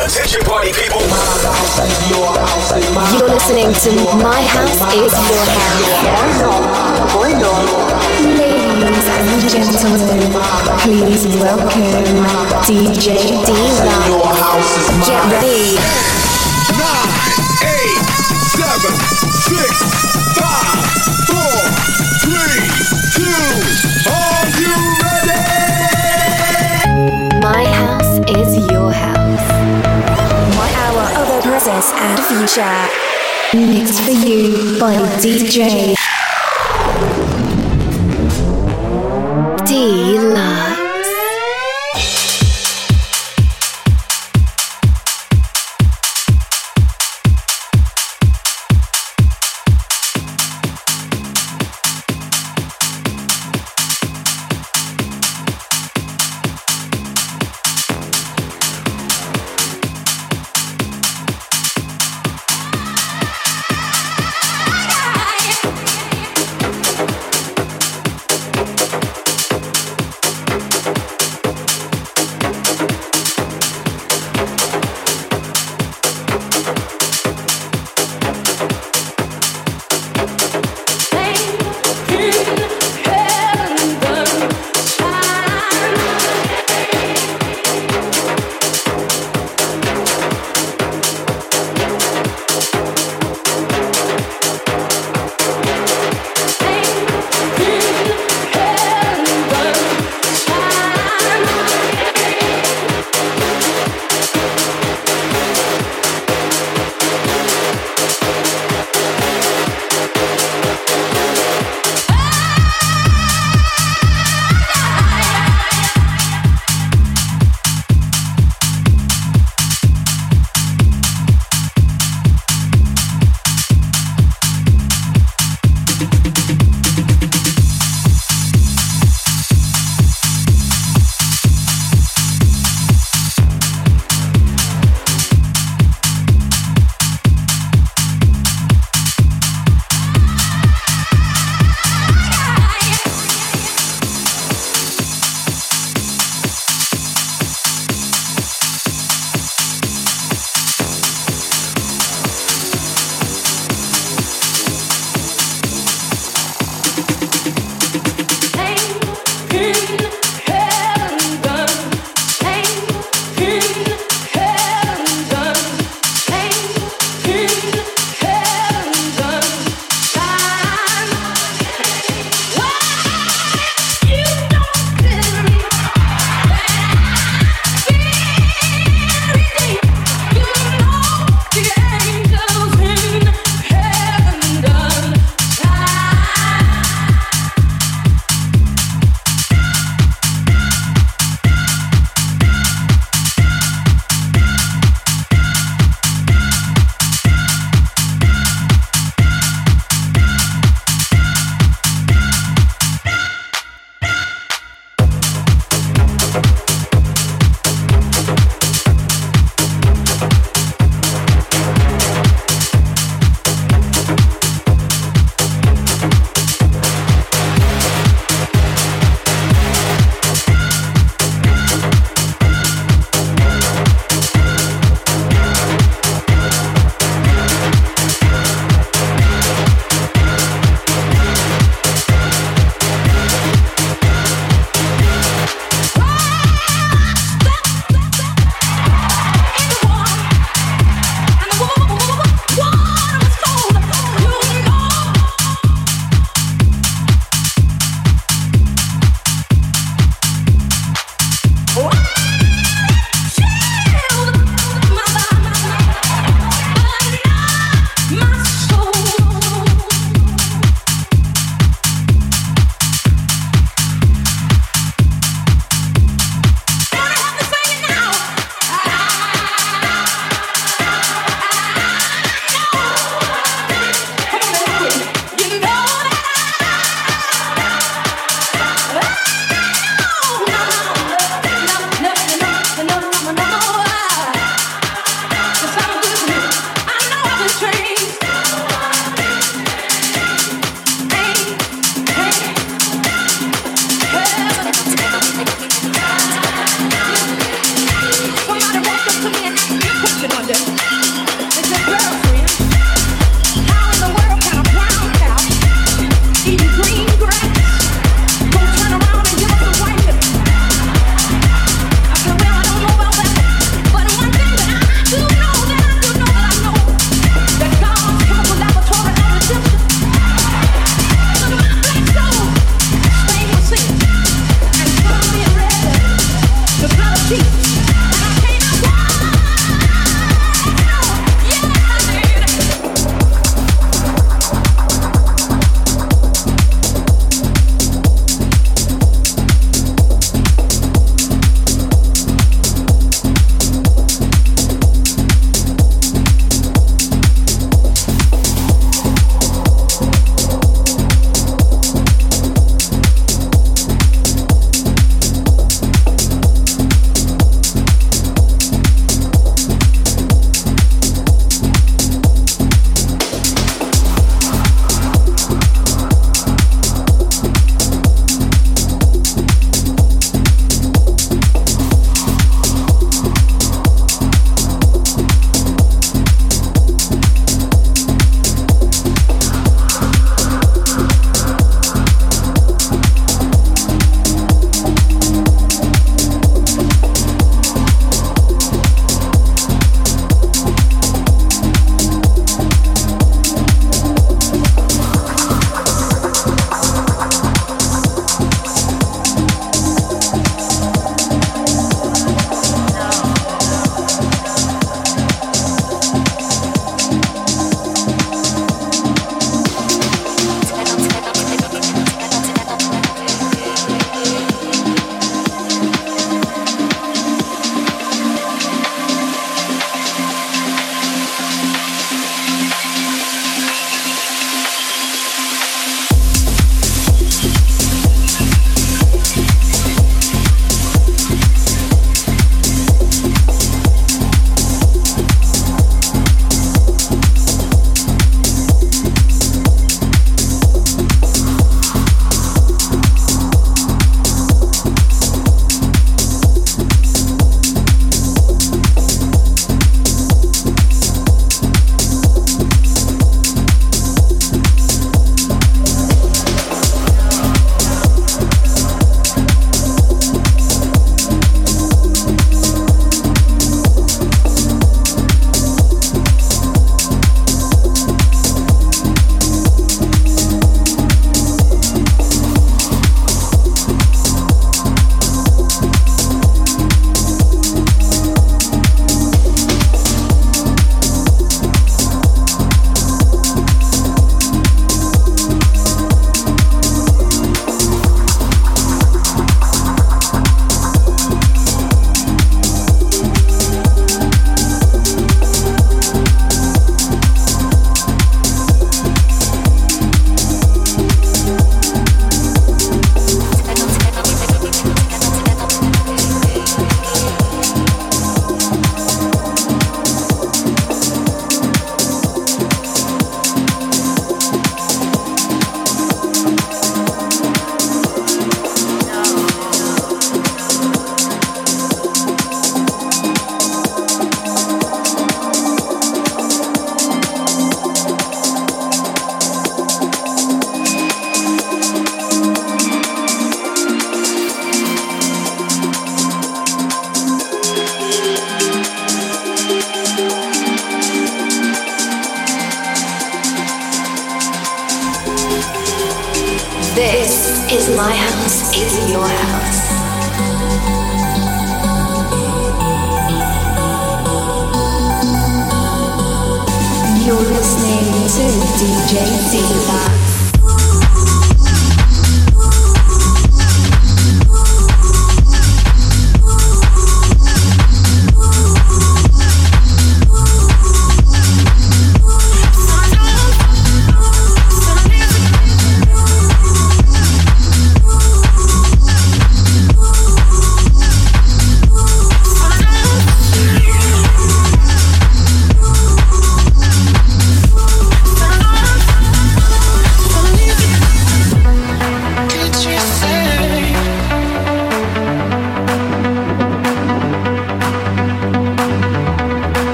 Attention party people. You're listening to My House is Your House. Ladies and gentlemen, please welcome DJ D-Lux. Get ready. Nine, eight, seven, six, five, four, three, two. Are Mixed for you by DJ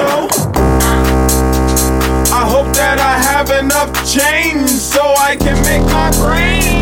show. I hope that I have enough change so I can make my brain.